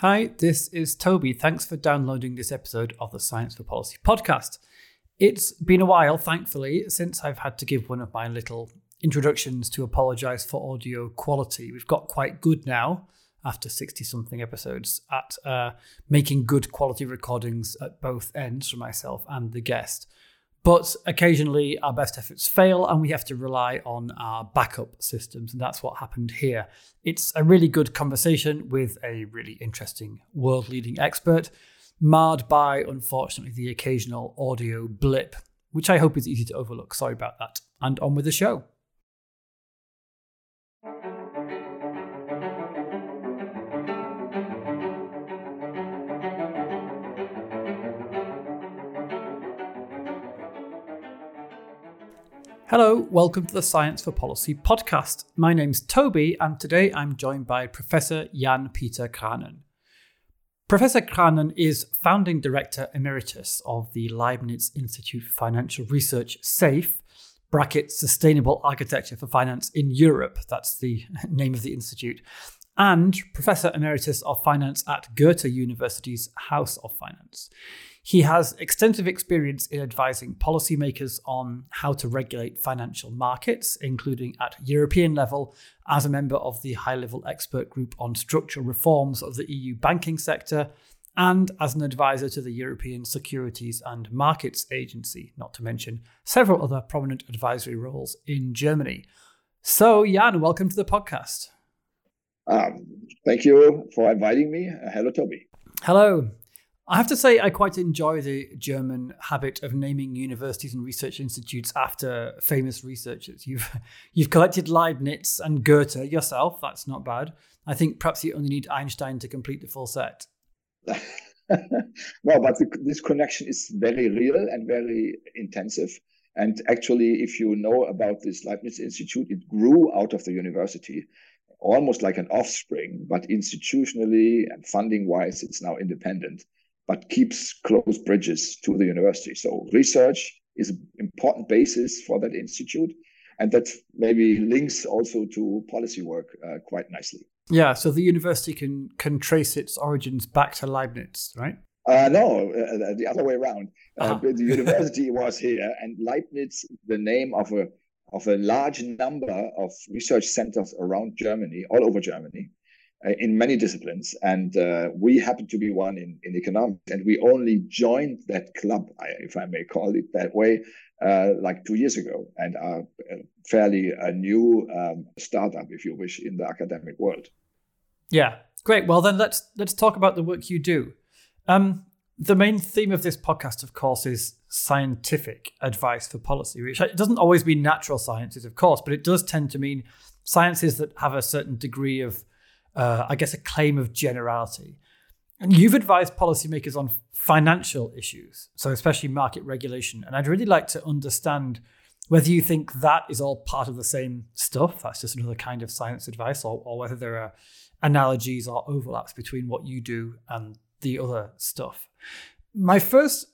Hi, this is Toby. Thanks for downloading this episode of the Science for Policy podcast. It's been a while, thankfully, since I've had to give one of my little introductions to apologize for audio quality. We've got quite good now after 60 something episodes at uh, making good quality recordings at both ends for myself and the guest. But occasionally our best efforts fail and we have to rely on our backup systems. And that's what happened here. It's a really good conversation with a really interesting world leading expert, marred by, unfortunately, the occasional audio blip, which I hope is easy to overlook. Sorry about that. And on with the show. Hello, welcome to the Science for Policy podcast. My name's Toby, and today I'm joined by Professor Jan Pieter Krahnen. Professor Kranen is founding director emeritus of the Leibniz Institute for Financial Research, SAFE, bracket Sustainable Architecture for Finance in Europe. That's the name of the institute. And Professor Emeritus of Finance at Goethe University's House of Finance. He has extensive experience in advising policymakers on how to regulate financial markets, including at European level as a member of the high level expert group on structural reforms of the EU banking sector, and as an advisor to the European Securities and Markets Agency, not to mention several other prominent advisory roles in Germany. So, Jan, welcome to the podcast. Um, thank you for inviting me. Uh, hello, Toby. Hello. I have to say, I quite enjoy the German habit of naming universities and research institutes after famous researchers. You've you've collected Leibniz and Goethe yourself. That's not bad. I think perhaps you only need Einstein to complete the full set. no, but the, this connection is very real and very intensive. And actually, if you know about this Leibniz Institute, it grew out of the university, almost like an offspring, but institutionally and funding wise, it's now independent but keeps close bridges to the university. So research is an important basis for that institute. And that maybe links also to policy work uh, quite nicely. Yeah, so the university can can trace its origins back to Leibniz, right? Uh, no, uh, the other way around. Uh, uh-huh. the university was here, and Leibniz, the name of a of a large number of research centers around Germany, all over Germany, uh, in many disciplines. And uh, we happen to be one in, in economics. And we only joined that club, if I may call it that way, uh, like two years ago, and are fairly a new um, startup, if you wish, in the academic world. Yeah, great. Well, then let's let's talk about the work you do. Um, the main theme of this podcast, of course, is scientific advice for policy, which doesn't always mean natural sciences, of course, but it does tend to mean sciences that have a certain degree of uh, I guess, a claim of generality. And you've advised policymakers on financial issues, so especially market regulation. And I'd really like to understand whether you think that is all part of the same stuff, that's just another kind of science advice, or, or whether there are analogies or overlaps between what you do and the other stuff. My first,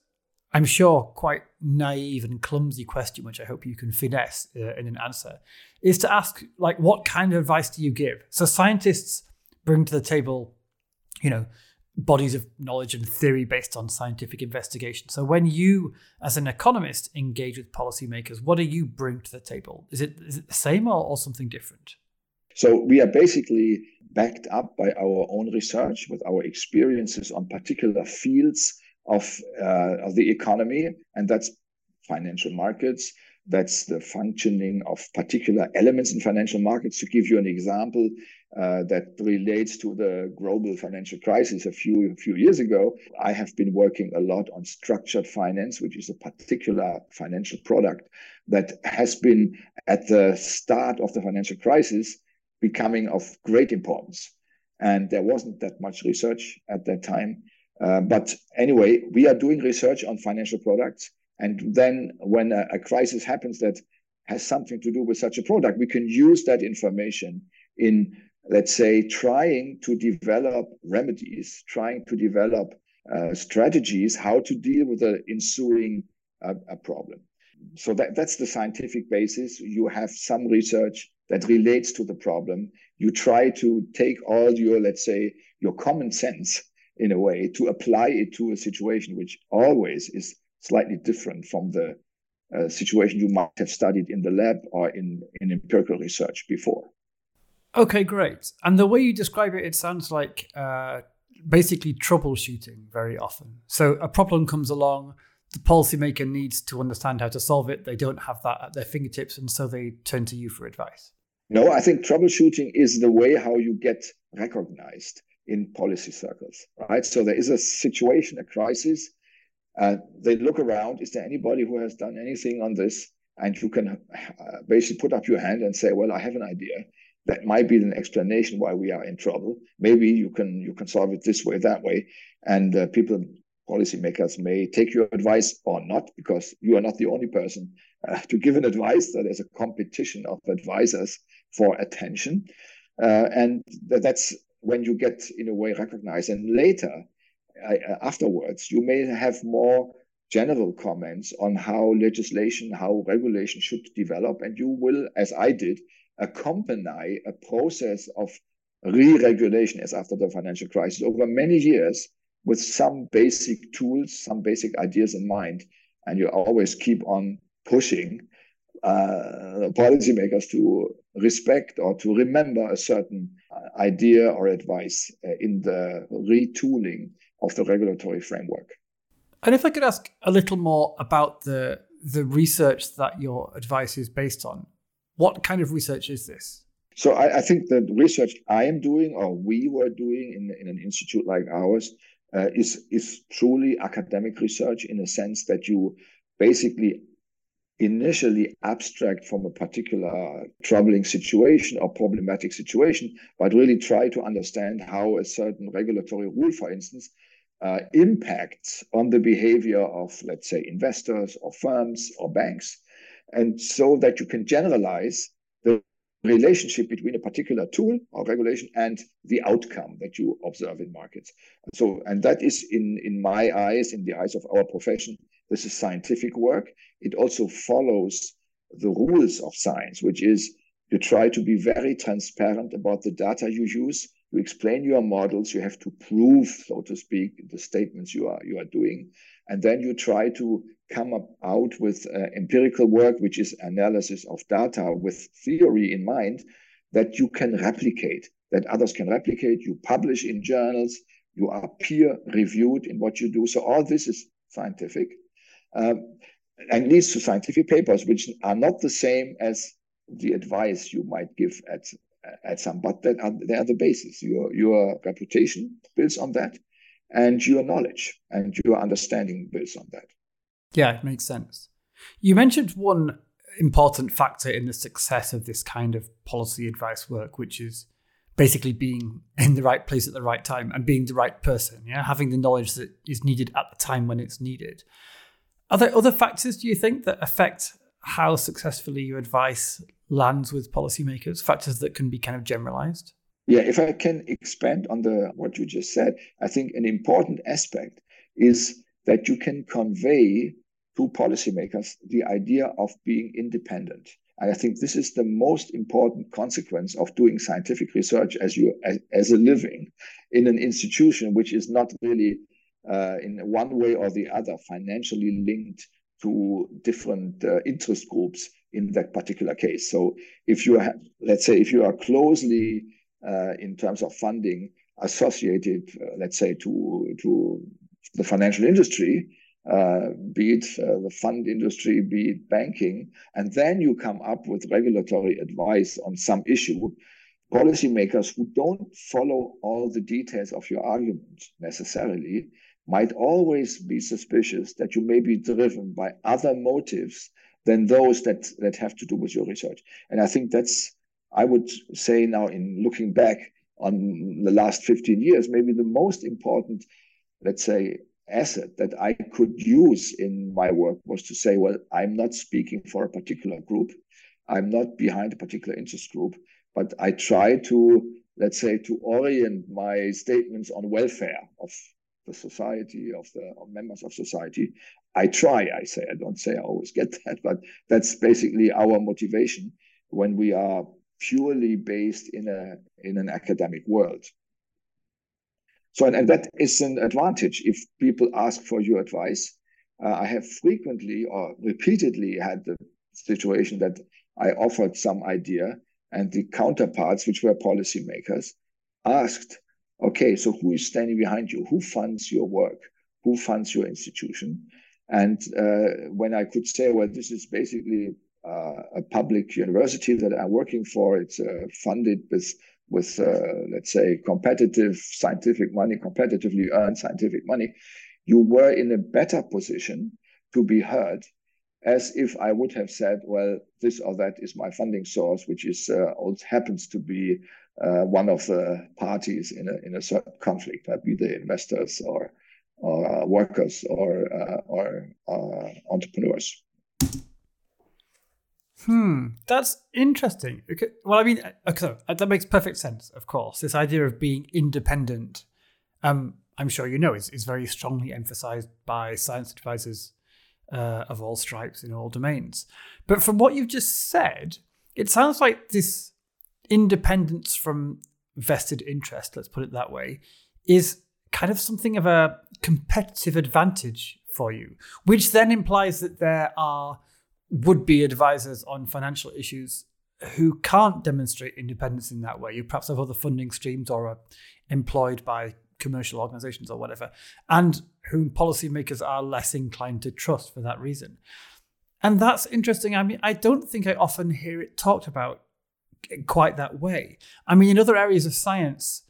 I'm sure, quite naive and clumsy question, which I hope you can finesse uh, in an answer, is to ask, like, what kind of advice do you give? So scientists bring to the table, you know, bodies of knowledge and theory based on scientific investigation. So when you, as an economist, engage with policymakers, what do you bring to the table? Is it, is it the same or, or something different? So we are basically backed up by our own research with our experiences on particular fields of, uh, of the economy, and that's financial markets, that's the functioning of particular elements in financial markets. To give you an example uh, that relates to the global financial crisis a few a few years ago, I have been working a lot on structured finance, which is a particular financial product that has been at the start of the financial crisis becoming of great importance. And there wasn't that much research at that time. Uh, but anyway, we are doing research on financial products and then when a, a crisis happens that has something to do with such a product, we can use that information in, let's say, trying to develop remedies, trying to develop uh, strategies how to deal with the ensuing uh, a problem. So that, that's the scientific basis. You have some research that relates to the problem. You try to take all your, let's say, your common sense in a way to apply it to a situation which always is slightly different from the uh, situation you might have studied in the lab or in, in empirical research before. Okay, great. And the way you describe it, it sounds like uh, basically troubleshooting very often. So a problem comes along, the policymaker needs to understand how to solve it. They don't have that at their fingertips, and so they turn to you for advice. No, I think troubleshooting is the way how you get recognized in policy circles, right? So there is a situation, a crisis. Uh, they look around. Is there anybody who has done anything on this? And you can uh, basically put up your hand and say, "Well, I have an idea." That might be an explanation why we are in trouble. Maybe you can you can solve it this way, that way, and uh, people policymakers may take your advice or not, because you are not the only person uh, to give an advice. So there's a competition of advisors for attention, uh, and that's when you get in a way recognized. And later, uh, afterwards, you may have more general comments on how legislation, how regulation should develop, and you will, as I did, accompany a process of re-regulation as after the financial crisis over many years with some basic tools, some basic ideas in mind, and you always keep on pushing uh, policymakers to respect or to remember a certain uh, idea or advice uh, in the retooling of the regulatory framework. And if I could ask a little more about the the research that your advice is based on, what kind of research is this? So I, I think the research I am doing, or we were doing in, in an institute like ours, uh, is is truly academic research in a sense that you basically initially abstract from a particular troubling situation or problematic situation, but really try to understand how a certain regulatory rule, for instance, uh, impacts on the behavior of, let's say, investors or firms or banks. And so that you can generalize the relationship between a particular tool or regulation and the outcome that you observe in markets. So, and that is in, in my eyes, in the eyes of our profession, this is scientific work. It also follows the rules of science, which is you try to be very transparent about the data you use. You explain your models. You have to prove, so to speak, the statements you are you are doing, and then you try to come up out with uh, empirical work, which is analysis of data with theory in mind that you can replicate, that others can replicate. You publish in journals, you are peer reviewed in what you do. So all this is scientific um, and leads to scientific papers, which are not the same as the advice you might give at at some, but that are, they are the basis. Your your reputation builds on that, and your knowledge and your understanding builds on that. Yeah, it makes sense. You mentioned one important factor in the success of this kind of policy advice work, which is basically being in the right place at the right time and being the right person, yeah, having the knowledge that is needed at the time when it's needed. Are there other factors, do you think, that affect how successfully your advice lands with policymakers, factors that can be kind of generalized? Yeah, if I can expand on the what you just said, I think an important aspect is that you can convey to policymakers the idea of being independent. And I think this is the most important consequence of doing scientific research as you as, as a living in an institution which is not really uh, in one way or the other financially linked to different uh, interest groups in that particular case. So if you have, let's say, if you are closely uh, in terms of funding associated, uh, let's say, to to the financial industry, uh, be it uh, the fund industry, be it banking, and then you come up with regulatory advice on some issue, policymakers who don't follow all the details of your argument necessarily might always be suspicious that you may be driven by other motives than those that, that have to do with your research. And I think that's, I would say now in looking back on the last 15 years, maybe the most important, let's say, asset that I could use in my work was to say, well, I'm not speaking for a particular group. I'm not behind a particular interest group, but I try to, let's say, to orient my statements on welfare of the society of the of members of society. I try, I say, I don't say I always get that, but that's basically our motivation when we are purely based in a in an academic world. So, and, and that is an advantage if people ask for your advice. Uh, I have frequently or repeatedly had the situation that I offered some idea and the counterparts, which were policymakers, asked, okay, so who is standing behind you? Who funds your work? Who funds your institution? And uh, when I could say, well, this is basically uh, a public university that I'm working for, it's uh, funded with with uh, let's say competitive scientific money, competitively earned scientific money, you were in a better position to be heard as if I would have said, well, this or that is my funding source, which is uh, happens to be uh, one of the parties in a in a certain conflict, uh, be they investors or or uh, workers or uh, or uh, entrepreneurs. Hmm, that's interesting. Okay. Well, I mean, okay, that makes perfect sense. Of course, this idea of being independent, um, I'm sure you know, is, is very strongly emphasized by science advisors uh, of all stripes in all domains. But from what you've just said, it sounds like this independence from vested interest, let's put it that way, is kind of something of a competitive advantage for you, which then implies that there are would be advisors on financial issues who can't demonstrate independence in that way. You perhaps have other funding streams or are employed by commercial organizations or whatever, and whom policymakers are less inclined to trust for that reason. And that's interesting. I mean, I don't think I often hear it talked about quite that way. I mean, in other areas of science,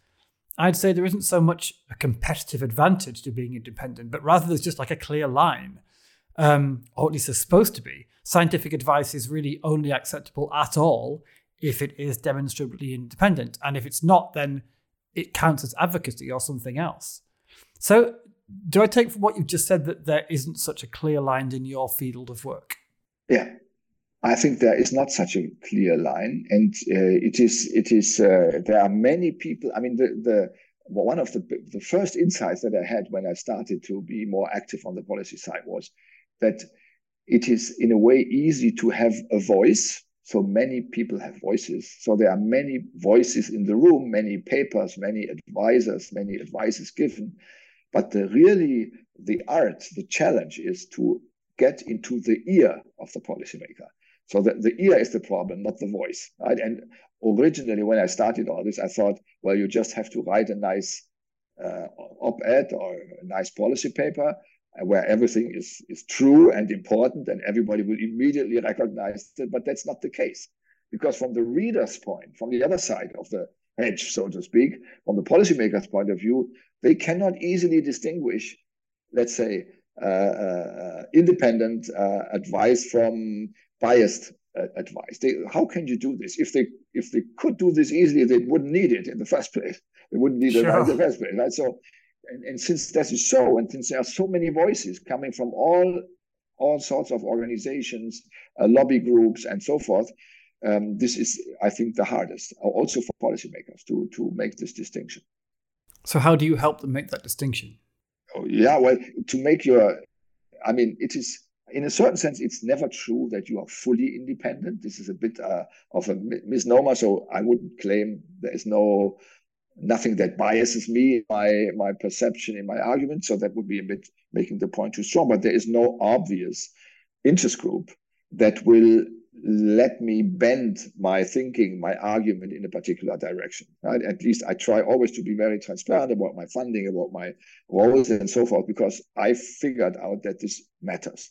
I'd say there isn't so much a competitive advantage to being independent, but rather there's just like a clear line, um, or at least there's supposed to be. Scientific advice is really only acceptable at all if it is demonstrably independent. And if it's not, then it counts as advocacy or something else. So, do I take from what you've just said that there isn't such a clear line in your field of work? Yeah, I think there is not such a clear line, and uh, it is it is uh, there are many people. I mean, the the one of the the first insights that I had when I started to be more active on the policy side was that it is in a way easy to have a voice so many people have voices. So there are many voices in the room, many papers, many advisors, many advices given. But the really the art, the challenge is to get into the ear of the policymaker. So the, the ear is the problem, not the voice. Right? And originally, when I started all this, I thought, well, you just have to write a nice uh, op-ed or a nice policy paper where everything is, is true and important and everybody will immediately recognize it. But that's not the case. Because from the reader's point, from the other side of the hedge, so to speak, from the policymaker's point of view, they cannot easily distinguish, let's say, uh, uh, independent uh, advice from biased uh, advice. They, how can you do this? If they if they could do this easily, they wouldn't need it in the first place. They wouldn't need sure. it in the first place, right? So and, and since that is so, and since there are so many voices coming from all all sorts of organizations, uh, lobby groups, and so forth, um, this is, I think, the hardest, uh, also for policymakers to to make this distinction. So, how do you help them make that distinction? Oh, yeah, well, to make your, I mean, it is in a certain sense, it's never true that you are fully independent. This is a bit uh, of a misnomer. So I wouldn't claim there is no nothing that biases me, my my perception in my argument. So that would be a bit making the point too strong. But there is no obvious interest group that will let me bend my thinking, my argument in a particular direction. Right? At least I try always to be very transparent about my funding, about my roles, and so forth, because I figured out that this matters.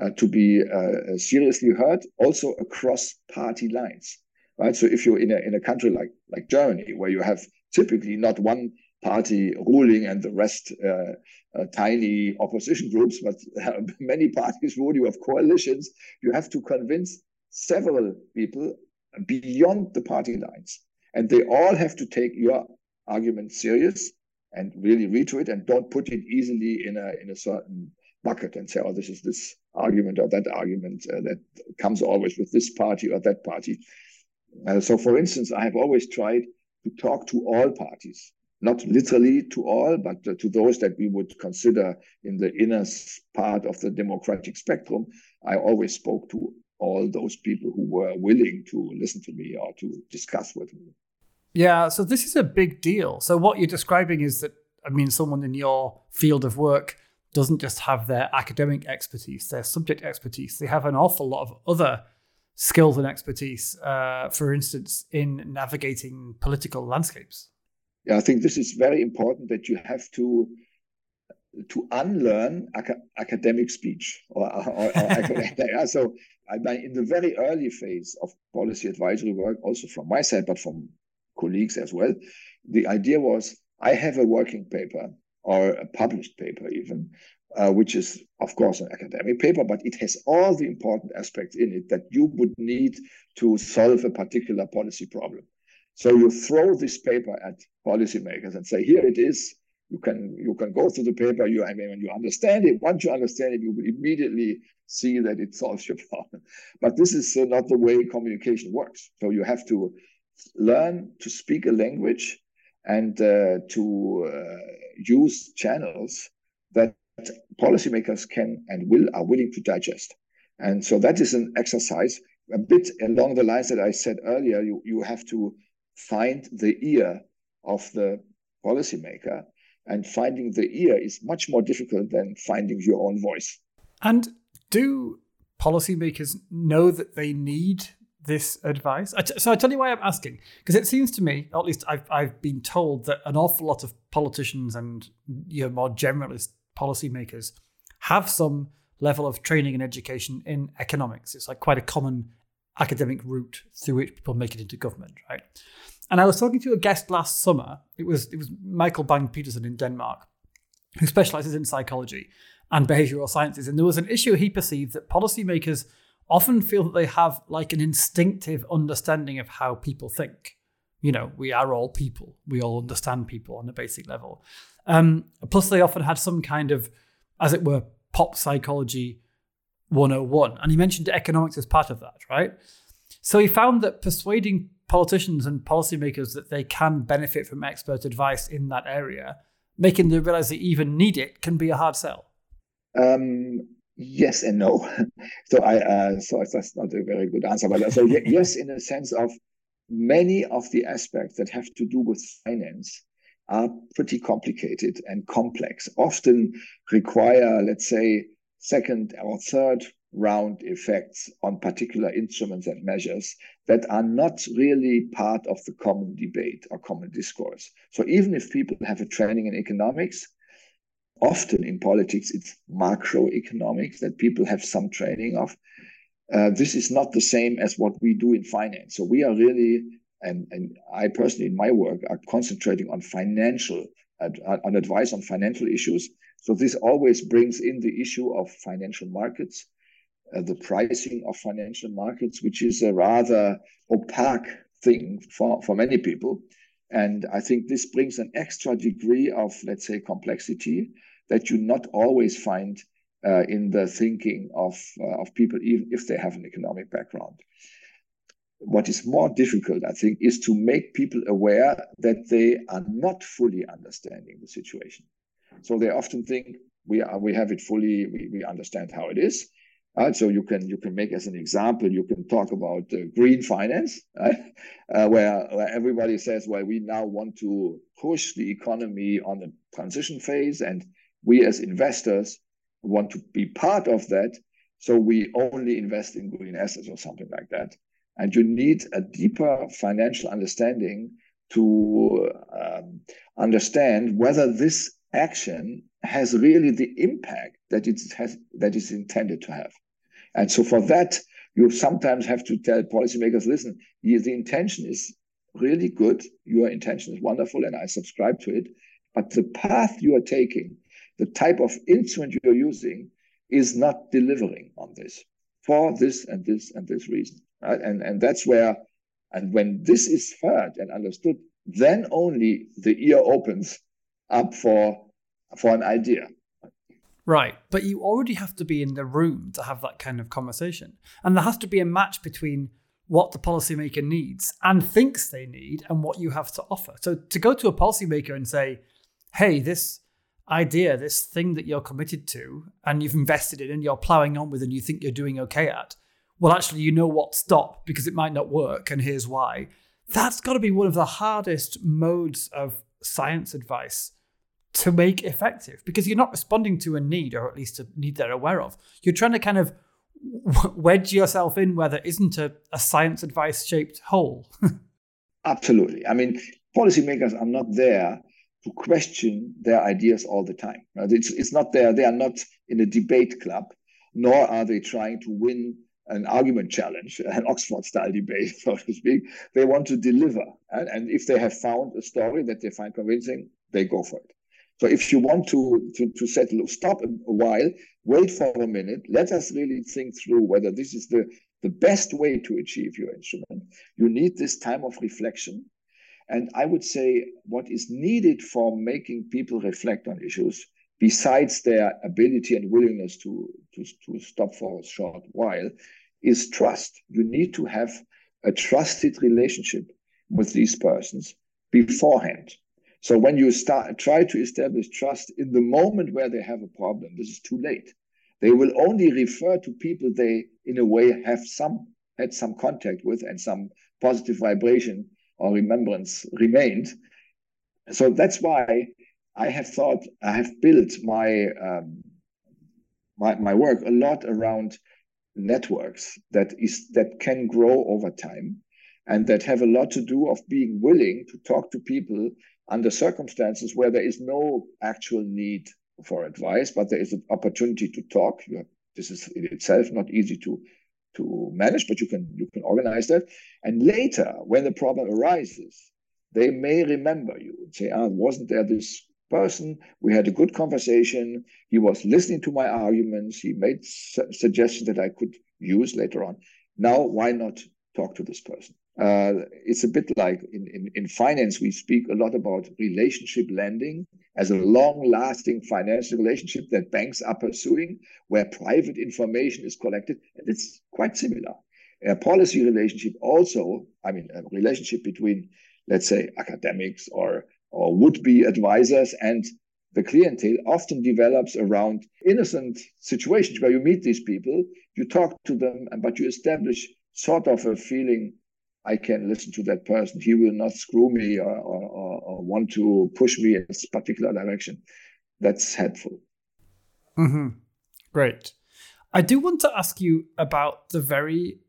Uh, to be uh, seriously heard also across party lines right so if you're in a in a country like like germany where you have typically not one party ruling and the rest uh, uh, tiny opposition groups, but uh, many parties rule. You have coalitions. You have to convince several people beyond the party lines, and they all have to take your argument serious and really read to it, and don't put it easily in a in a certain bucket and say, "Oh, this is this argument or that argument uh, that comes always with this party or that party." Uh, so, for instance, I have always tried to talk to all parties, not literally to all, but to those that we would consider in the inner part of the democratic spectrum. I always spoke to all those people who were willing to listen to me or to discuss with me. Yeah, so this is a big deal. So what you're describing is that I mean, someone in your field of work doesn't just have their academic expertise, their subject expertise. They have an awful lot of other skills and expertise, uh, for instance, in navigating political landscapes. Yeah, I think this is very important that you have to to unlearn ac- academic speech or, or, or so I, in the very early phase of policy advisory work, also from my side, but from colleagues as well, the idea was I have a working paper or a published paper even, uh, which is of course an academic paper, but it has all the important aspects in it that you would need to solve a particular policy problem. So you throw this paper at policymakers and say, here it is. You can you can go through the paper. You I mean, when you understand it, once you understand it, you will immediately see that it solves your problem. But this is uh, not the way communication works. So you have to learn to speak a language and uh, to uh, use channels that policymakers can and will are willing to digest. And so that is an exercise a bit along the lines that I said earlier. You you have to find the ear of the policymaker, and finding the ear is much more difficult than finding your own voice. And do policymakers know that they need this advice? So I tell you why I'm asking, because it seems to me, at least I've I've been told that an awful lot of politicians and you know more generalist policymakers have some level of training and education in economics. It's like quite a common academic route through which people make it into government, right? And I was talking to a guest last summer. It was it was Michael Bang Petersen in Denmark, who specializes in psychology and behavioral sciences. And there was an issue he perceived that policymakers often feel that they have like an instinctive understanding of how people think. You know, we are all people. We all understand people on a basic level. Um, plus, they often had some kind of, as it were, pop psychology 101. And he mentioned economics as part of that, right? So he found that persuading politicians and policymakers that they can benefit from expert advice in that area, making them realize they even need it, can be a hard sell. Um, yes and no. so I uh, so that's not a very good answer, but so yes, in a sense of many of the aspects that have to do with finance are pretty complicated and complex. Often require, let's say, second or third round effects on particular instruments and measures that are not really part of the common debate or common discourse. So even if people have a training in economics, often in politics it's macroeconomics that people have some training of. Uh, this is not the same as what we do in finance. So we are really, and, and I personally in my work are concentrating on financial, on advice on financial issues. So this always brings in the issue of financial markets, uh, the pricing of financial markets, which is a rather opaque thing for, for many people. And I think this brings an extra degree of, let's say, complexity that you not always find uh, in the thinking of, uh, of people, even if they have an economic background. What is more difficult, I think, is to make people aware that they are not fully understanding the situation. So they often think we are, we have it fully, we, we understand how it is. Right? So you can you can make as an example, you can talk about uh, green finance, right? uh, where, where everybody says, well, we now want to push the economy on the transition phase, and we as investors want to be part of that. So we only invest in green assets or something like that. And you need a deeper financial understanding to um, understand whether this action has really the impact that it has that is intended to have. And so for that, you sometimes have to tell policymakers, listen, the intention is really good. Your intention is wonderful, and I subscribe to it. But the path you are taking, the type of instrument you're using, is not delivering on this for this and this and this reason. Right? And and that's where, and when this is heard and understood, then only the ear opens up for for an idea. Right, but you already have to be in the room to have that kind of conversation, and there has to be a match between what the policymaker needs and thinks they need and what you have to offer. So to go to a policymaker and say, "Hey, this idea, this thing that you're committed to and you've invested in and you're plowing on with and you think you're doing okay at, well, actually, you know what, stop because it might not work, and here's why." That's got to be one of the hardest modes of science advice to make effective because you're not responding to a need or at least a need they're aware of. You're trying to kind of wedge yourself in where there isn't a, a science advice shaped hole. Absolutely. I mean, policymakers are not there to question their ideas all the time. It's, it's not there. They are not in a debate club, nor are they trying to win an argument challenge, an Oxford style debate, so to speak. They want to deliver. And, and if they have found a story that they find convincing, they go for it. So if you want to, to, to settle, stop a while, wait for a minute, let us really think through whether this is the, the best way to achieve your instrument. You need this time of reflection. And I would say what is needed for making people reflect on issues, besides their ability and willingness to, to, to stop for a short while, is trust. You need to have a trusted relationship with these persons beforehand. So when you start try to establish trust in the moment where they have a problem, this is too late. They will only refer to people they, in a way, have some had some contact with and some positive vibration or remembrance remained. So that's why I have thought I have built my um, my, my work a lot around networks that is that can grow over time and that have a lot to do of being willing to talk to people under circumstances where there is no actual need for advice, but there is an opportunity to talk. This is in itself not easy to to manage, but you can you can organize that. And later, when the problem arises, they may remember you and say, "Ah, wasn't there this person? We had a good conversation. He was listening to my arguments. He made su- suggestions that I could use later on. Now, why not talk to this person?" Uh, it's a bit like in, in, in finance, we speak a lot about relationship lending as a long lasting financial relationship that banks are pursuing, where private information is collected. And it's quite similar. A policy relationship also, I mean, a relationship between, let's say, academics or, or would be advisors and the clientele often develops around innocent situations where you meet these people, you talk to them, but you establish sort of a feeling I can listen to that person. He will not screw me or, or, or want to push me in this particular direction. That's helpful. Mm-hmm. Great. I do want to ask you about the very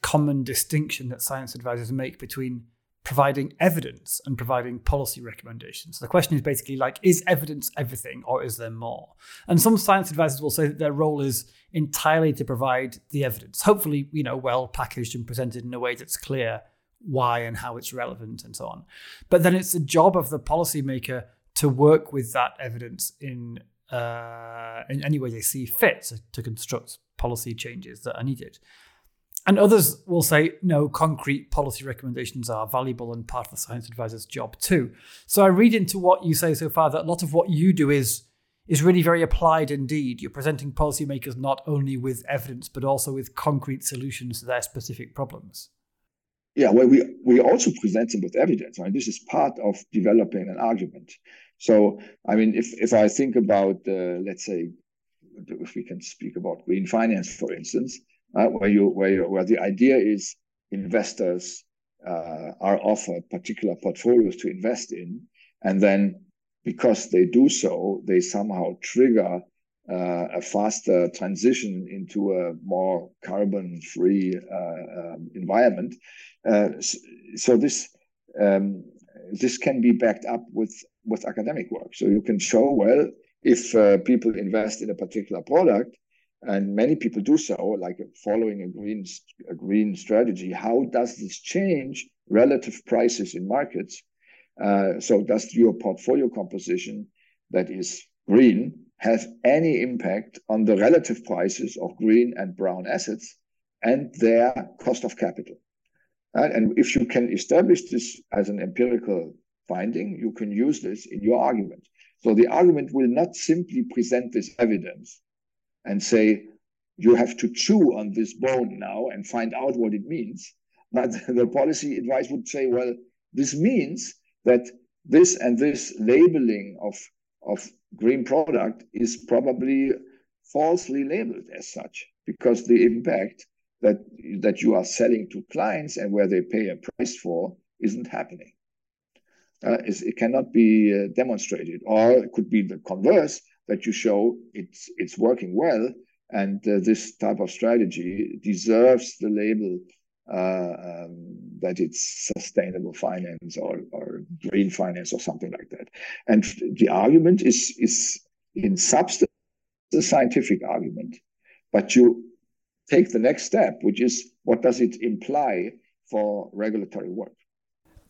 common distinction that science advisors make between providing evidence and providing policy recommendations. The question is basically like, is evidence everything or is there more? And some science advisors will say that their role is entirely to provide the evidence, hopefully, you know, well packaged and presented in a way that's clear why and how it's relevant and so on. But then it's the job of the policymaker to work with that evidence in uh, in any way they see fit to construct policy changes that are needed. And others will say, no, concrete policy recommendations are valuable and part of the science advisor's job too. So I read into what you say so far that a lot of what you do is is really very applied indeed. You're presenting policymakers not only with evidence, but also with concrete solutions to their specific problems. Yeah, well, we, we also present them with evidence. Mean, this is part of developing an argument. So, I mean, if, if I think about, uh, let's say, if we can speak about green finance, for instance, uh, where you where you, where the idea is investors uh, are offered particular portfolios to invest in, and then because they do so, they somehow trigger uh, a faster transition into a more carbon-free uh, um, environment. Uh, so, this um, this can be backed up with with academic work. So you can show well if uh, people invest in a particular product, and many people do so, like following a green a green strategy. How does this change relative prices in markets? Uh, so does your portfolio composition that is green have any impact on the relative prices of green and brown assets and their cost of capital? Uh, and if you can establish this as an empirical finding, you can use this in your argument. So the argument will not simply present this evidence and say, you have to chew on this bone now and find out what it means. But the policy advice would say, well, this means that this and this labeling of, of green product is probably falsely labeled as such because the impact that that you are selling to clients and where they pay a price for isn't happening. uh, it cannot be uh, demonstrated. Or it could be the converse that you show it's it's working well, and uh, this type of strategy deserves the label uh, um, that it's sustainable finance or, or green finance or something like that. And the argument is is in substance a scientific argument, but you take the next step, which is what does it imply for regulatory work?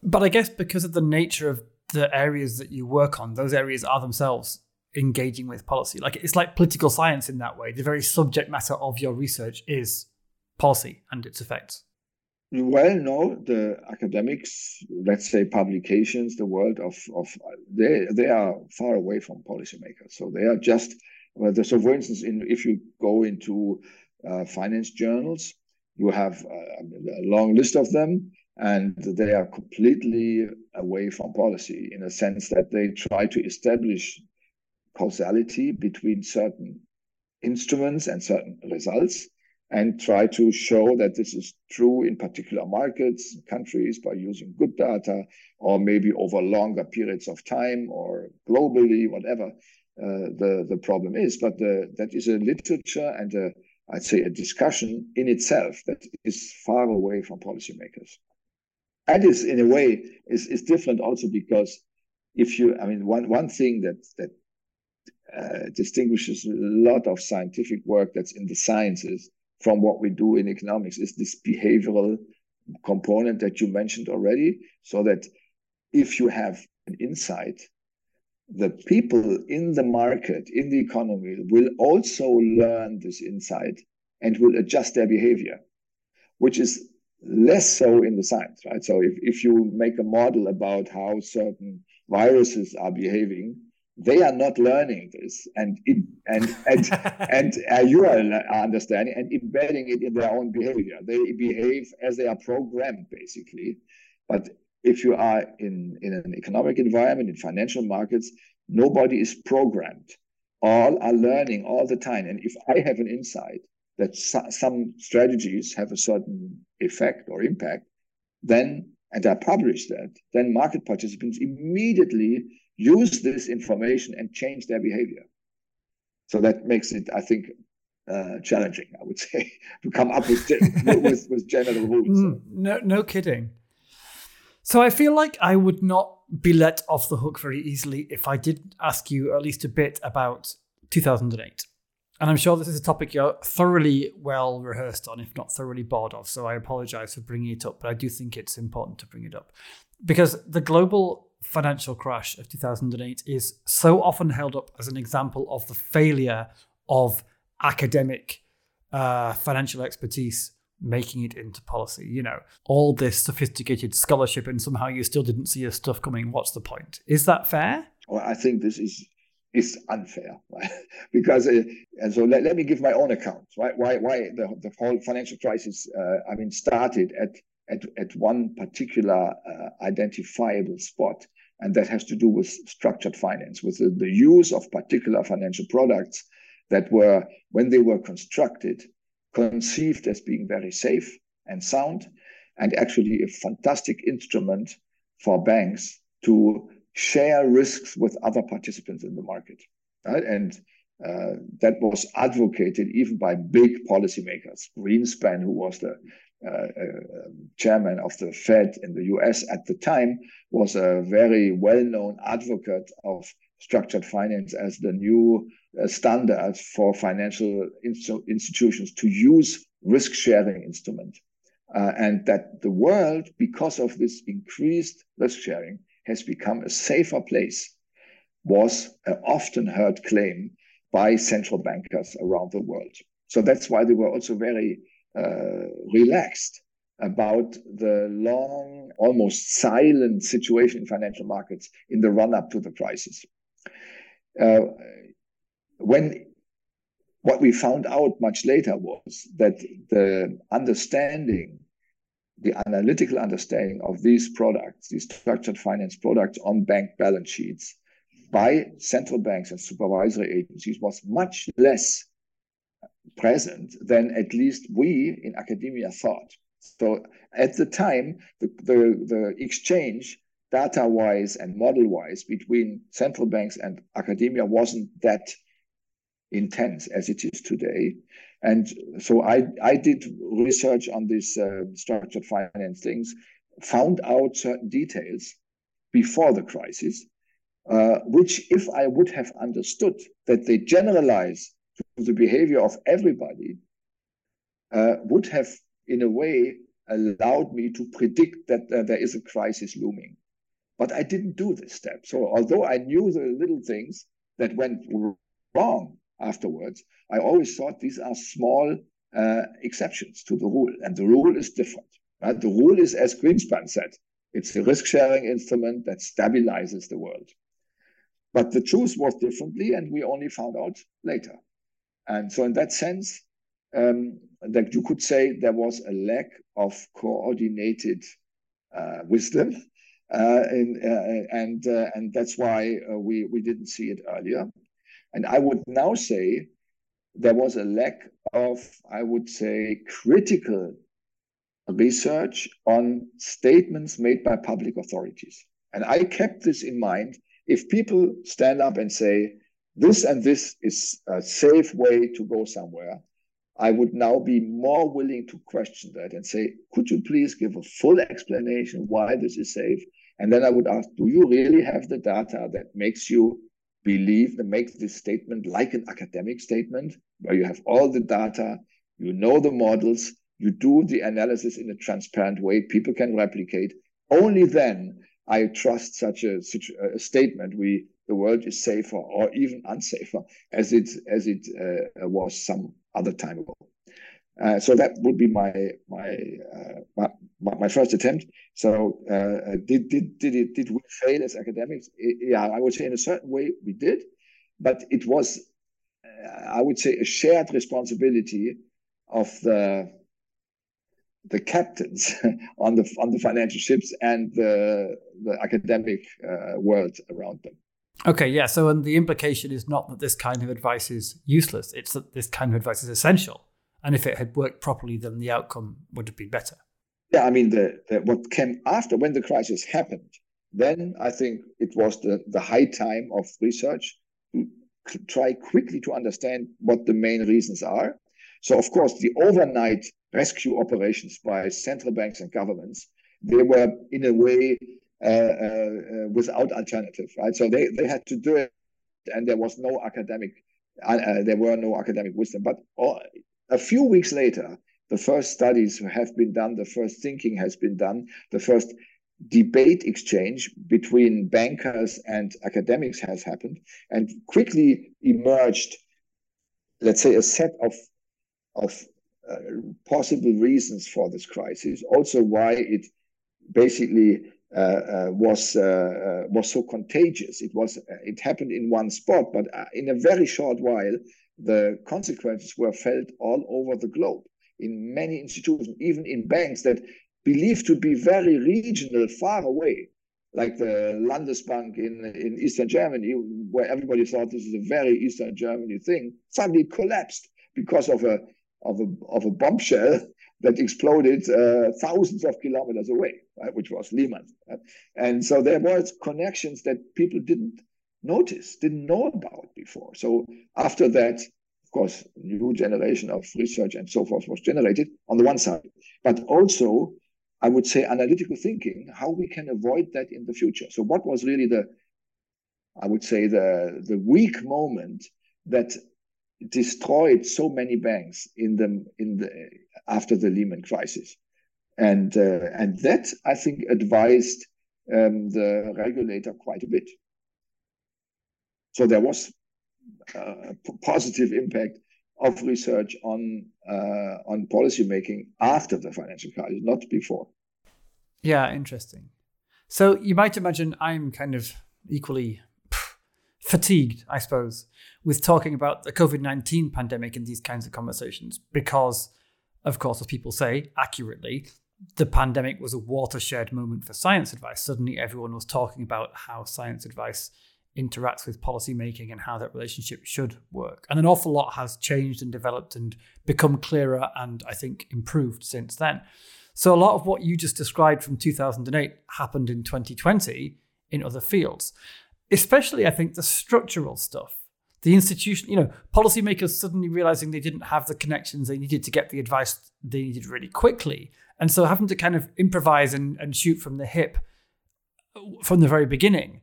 But I guess because of the nature of the areas that you work on, those areas are themselves engaging with policy. Like it's like political science in that way. The very subject matter of your research is policy and its effects. Well, no, the academics, let's say publications, the world of, of they they are far away from policymakers. So they are just so for instance, in if you go into uh, finance journals, you have uh, a long list of them, and they are completely away from policy in a sense that they try to establish causality between certain instruments and certain results and try to show that this is true in particular markets, countries by using good data, or maybe over longer periods of time or globally, whatever uh, the, the problem is. But the, that is a literature and a, I'd say a discussion in itself that is far away from policymakers. And is in a way is, is different also because if you, I mean, one, one thing that, that uh, distinguishes a lot of scientific work that's in the sciences from what we do in economics is this behavioral component that you mentioned already. So that if you have an insight, the people in the market, in the economy, will also learn this insight and will adjust their behavior, which is less so in the science, right? So if, if you make a model about how certain viruses are behaving, they are not learning this and and and and uh, you are understanding and embedding it in their own behavior. They behave as they are programmed, basically. But if you are in in an economic environment in financial markets, nobody is programmed. All are learning all the time. And if I have an insight that so, some strategies have a certain effect or impact, then and I publish that, then market participants immediately use this information and change their behavior. So that makes it, I think, uh, challenging, I would say, to come up with, with, with general rules. Mm, no, no kidding. So I feel like I would not be let off the hook very easily if I did ask you at least a bit about 2008. And I'm sure this is a topic you're thoroughly well rehearsed on, if not thoroughly bored of. So I apologize for bringing it up, but I do think it's important to bring it up. Because the global financial crash of 2008 is so often held up as an example of the failure of academic uh, financial expertise making it into policy. You know, all this sophisticated scholarship, and somehow you still didn't see your stuff coming. What's the point? Is that fair? Well, I think this is is unfair, right? because uh, and so let, let me give my own account, right? Why why the, the whole financial crisis? Uh, I mean, started at at, at one particular uh, identifiable spot. And that has to do with structured finance, with the, the use of particular financial products that were, when they were constructed, conceived as being very safe and sound, and actually a fantastic instrument for banks to share risks with other participants in the market. Right? And uh, that was advocated even by big policymakers. Greenspan, who was the chairman of the Fed in the US at the time, was a very well known advocate of structured finance as the new uh, standard for financial institutions to use risk sharing instrument. Uh, and that the world, because of this increased risk sharing, has become a safer place, was an often heard claim by central bankers around the world. So that's why they were also very uh, relaxed about the long, almost silent situation in financial markets in the run up to the crisis. Uh, when what we found out much later was that the understanding, the analytical understanding of these products, these structured finance products on bank balance sheets by central banks and supervisory agencies was much less present than at least we in academia thought. So at the time, the, the, the exchange data wise and model wise between central banks and academia wasn't that intense as it is today. And so I, I did research on these uh, structured finance things, found out certain details before the crisis, uh, which, if I would have understood that they generalize the behavior of everybody, uh, would have, in a way, allowed me to predict that uh, there is a crisis looming. But I didn't do this step. So, although I knew the little things that went wrong afterwards, I always thought these are small uh, exceptions to the rule. And the rule is different. Right? The rule is, as Greenspan said, it's a risk sharing instrument that stabilizes the world. But the truth was differently, and we only found out later. And so, in that sense, um, that you could say there was a lack of coordinated uh, wisdom, uh, uh, and uh, and that's why uh, we we didn't see it earlier. And I would now say there was a lack of, I would say, critical research on statements made by public authorities. And I kept this in mind. If people stand up and say, this and this is a safe way to go somewhere, I would now be more willing to question that and say, could you please give a full explanation why this is safe? And then I would ask, do you really have the data that makes you believe and make this statement like an academic statement where you have all the data, you know the models, you do the analysis in a transparent way, people can replicate. Only then I trust such a, such a statement. We the world is safer or even unsafer as it as it uh, was some other time ago. Uh, so that would be my my, uh, my my first attempt. So uh, did did did it did we fail as academics? Yeah, I would say in a certain way we did, but it was uh, I would say a shared responsibility of the the captains on the on the financial ships and the the academic uh, world around them. Okay, yeah. So, and the implication is not that this kind of advice is useless; it's that this kind of advice is essential and if it had worked properly, then the outcome would have been better. Yeah, I mean, the, the, what came after when the crisis happened, then I think it was the, the high time of research to try quickly to understand what the main reasons are. So, of course, the overnight rescue operations by central banks and governments, they were in a way without alternative, right? So they, they had to do it, and there was no academic, uh, uh there were no academic wisdom. But all, a few weeks later, the first studies have been done, the first thinking has been done, the first debate exchange between bankers and academics has happened, and quickly emerged, let's say, a set of of uh, possible reasons for this crisis. Also, why it basically uh, uh, was uh, uh was so contagious. It was it happened in one spot, but uh, in a very short while, the consequences were felt all over the globe in many institutions, even in banks that believed to be very regional, far away, like the Landesbank in, in Eastern Germany, where everybody thought this is a very Eastern Germany thing, suddenly collapsed because of a of a of a bombshell that exploded uh, thousands of kilometers away, right, which was Lehman. Right? And so there was connections that people didn't notice, didn't know about before. So after that, of course, new generation of research and so forth was generated on the one side, but also I would say analytical thinking, how we can avoid that in the future. So what was really the, I would say the the weak moment that destroyed so many banks in the in the after the Lehman crisis, and uh, and that I think advised um, the regulator quite a bit. So there was a positive impact of research on uh, on policy making after the financial crisis, not before. Yeah, interesting. So you might imagine I'm kind of equally fatigued, I suppose, with talking about the COVID 19 pandemic in these kinds of conversations because, of course, as people say accurately, the pandemic was a watershed moment for science advice. Suddenly, everyone was talking about how science advice interacts with policymaking and how that relationship should work. And an awful lot has changed and developed and become clearer and I think improved since then. So a lot of what you just described from 2008 happened in 2020 in other fields, especially I think the structural stuff. The institution, you know, policymakers suddenly realizing they didn't have the connections they needed to get the advice they needed really quickly. And so having to kind of improvise and, and shoot from the hip from the very beginning,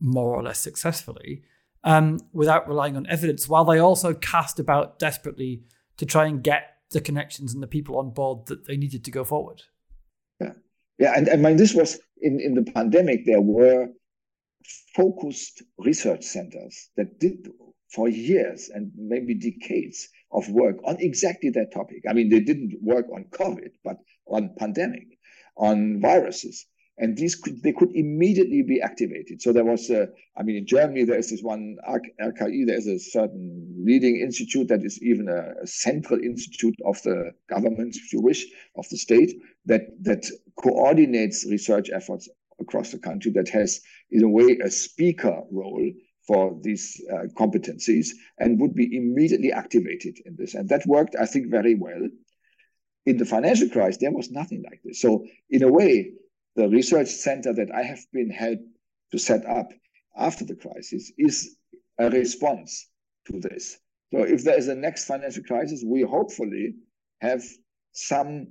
more or less successfully, um, without relying on evidence, while they also cast about desperately to try and get the connections and the people on board that they needed to go forward. Yeah, yeah, and I mean this was in in the pandemic. There were focused research centers that did for years and maybe decades of work on exactly that topic. I mean, they didn't work on COVID, but on pandemic, on viruses, and these could, they could immediately be activated. So there was, a, I mean, in Germany there is this one RKI. There is a certain leading institute that is even a, a, central institute of the government, if you wish, of the state that that coordinates research efforts across the country. That has, in a way, a speaker role for these uh, competencies and would be immediately activated in this. And that worked, I think, very well. In the financial crisis, there was nothing like this. So, in a way, the research center that I have been helped to set up after the crisis is a response to this. So if there is a next financial crisis, we hopefully have some,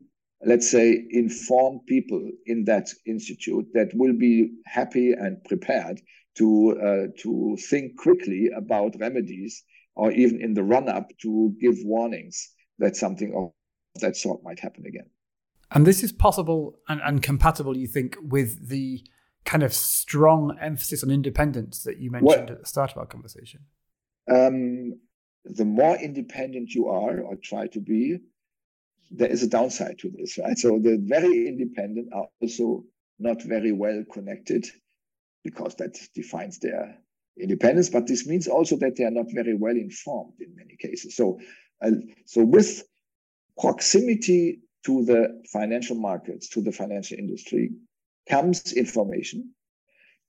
let's say, informed people in that institute that will be happy and prepared to uh, to think quickly about remedies, or even in the run up to give warnings that something that sort might happen again. And this is possible and, and compatible, you think, with the kind of strong emphasis on independence that you mentioned well, at the start of our conversation? Um, the more independent you are or try to be, there is a downside to this, right? So the very independent are also not very well connected because that defines their independence. But this means also that they are not very well informed in many cases. So, uh, so with proximity to the financial markets, to the financial industry, comes information,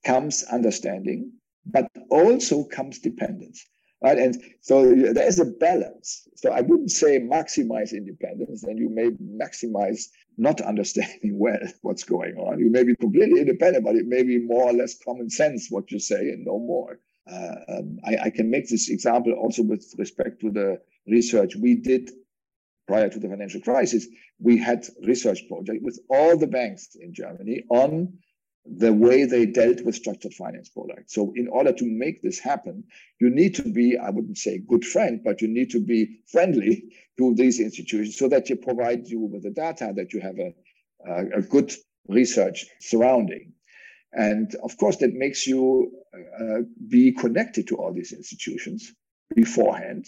comes understanding, but also comes dependence. Right? And so there is a balance. So I wouldn't say maximize independence, and you may maximize not understanding well what's going on. You may be completely independent, but it may be more or less common sense what you say and no more. Uh, um, I, I, can make this example also with respect to the research we did prior to the financial crisis, we had research project with all the banks in Germany on the way they dealt with structured finance products. So in order to make this happen, you need to be, I wouldn't say good friend, but you need to be friendly to these institutions so that you provide you with the data, that you have a, a, a good research surrounding. And of course, that makes you uh, be connected to all these institutions beforehand.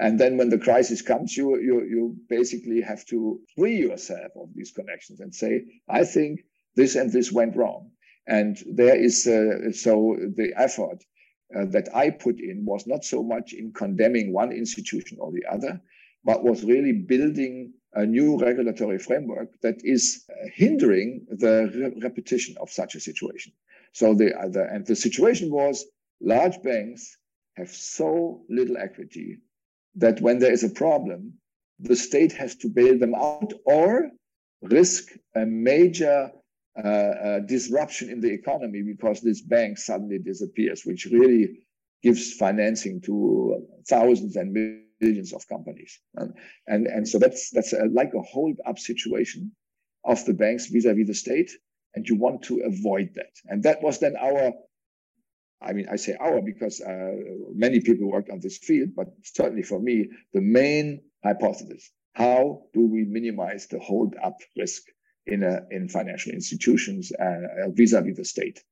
And then when the crisis comes, you, you, you basically have to free yourself of these connections and say, I think this and this went wrong. And there is, uh, so the effort uh, that I put in was not so much in condemning one institution or the other, but was really building a new regulatory framework that is uh, hindering the re- repetition of such a situation. So the, other and the situation was large banks have so little equity that when there is a problem, the state has to bail them out or risk a major uh, uh, disruption in the economy because this bank suddenly disappears, which really gives financing to thousands and millions of companies. And, and, and so that's, that's a, like a hold up situation of the banks vis-a-vis the state. And you want to avoid that. And that was then our I mean, I say our because uh, many people work on this field, but certainly for me, the main hypothesis: how do we minimize the hold-up risk in a, in financial institutions uh, vis-a-vis the state?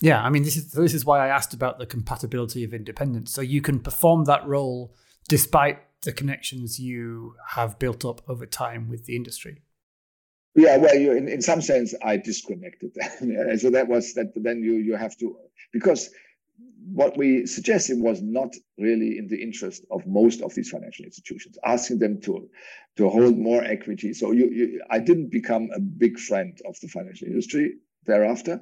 Yeah, I mean, this is this is why I asked about the compatibility of independence. So you can perform that role despite the connections you have built up over time with the industry. Yeah, well, you, in, in some sense, I disconnected that. so that was that. Then you you have to because what we suggested was not really in the interest of most of these financial institutions, asking them to, to hold more equity. So you, you, I didn't become a big friend of the financial industry thereafter.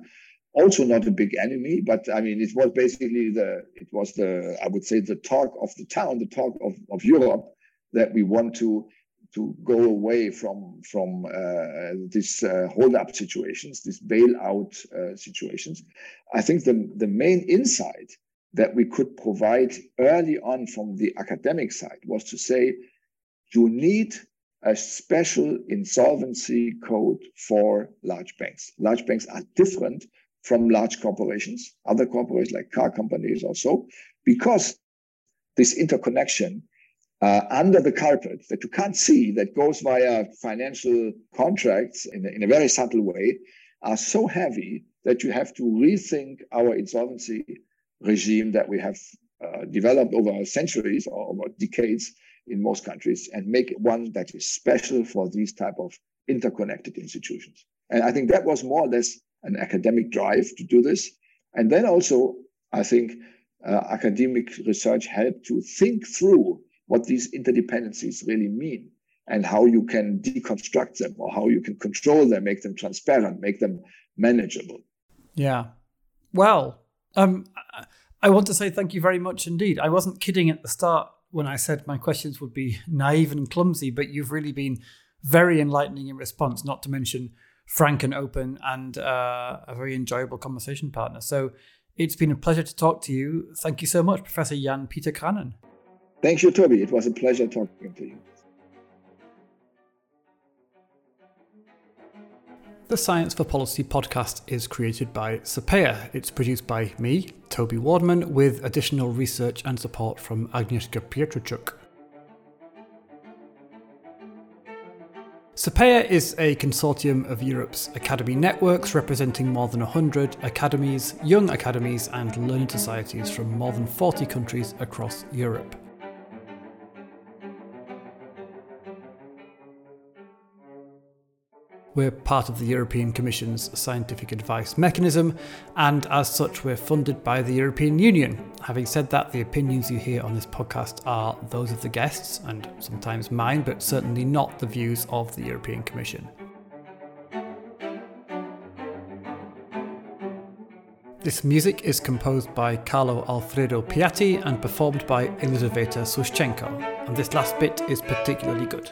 Also not a big enemy, but I mean, it was basically the, it was the, I would say the talk of the town, the talk of, of Europe that we want to to go away from from uh, these uh, hold up situations, these bailout uh, situations. I think the the main insight that we could provide early on from the academic side was to say you need a special insolvency code for large banks. Large banks are different from large corporations, other corporations like car companies or so, because this interconnection uh, under the carpet that you can't see that goes via financial contracts in a, in a very subtle way are so heavy that you have to rethink our insolvency regime that we have uh, developed over centuries or over decades in most countries and make one that is special for these type of interconnected institutions. And i think that was more or less an academic drive to do this. And then also i think uh, academic research helped to think through what these interdependencies really mean and how you can deconstruct them or how you can control them, make them transparent, make them manageable. Yeah. Well, um, I want to say thank you very much indeed. I wasn't kidding at the start when I said my questions would be naive and clumsy, but you've really been very enlightening in response, not to mention frank and open and uh, a very enjoyable conversation partner. So it's been a pleasure to talk to you. Thank you so much, Professor Jan Pieter Krahnen. Thank you, Toby. It was a pleasure talking to you. The Science for Policy podcast is created by Sapea. It's produced by me, Toby Wardman, with additional research and support from Agnieszka Pietrczuk. Sapea is a consortium of Europe's academy networks representing more than 100 academies, young academies, and learning societies from more than 40 countries across Europe. We're part of the European Commission's scientific advice mechanism, and as such, we're funded by the European Union. Having said that, the opinions you hear on this podcast are those of the guests, and sometimes mine, but certainly not the views of the European Commission. This music is composed by Carlo Alfredo Piatti and performed by Elizaveta Sushchenko, and this last bit is particularly good.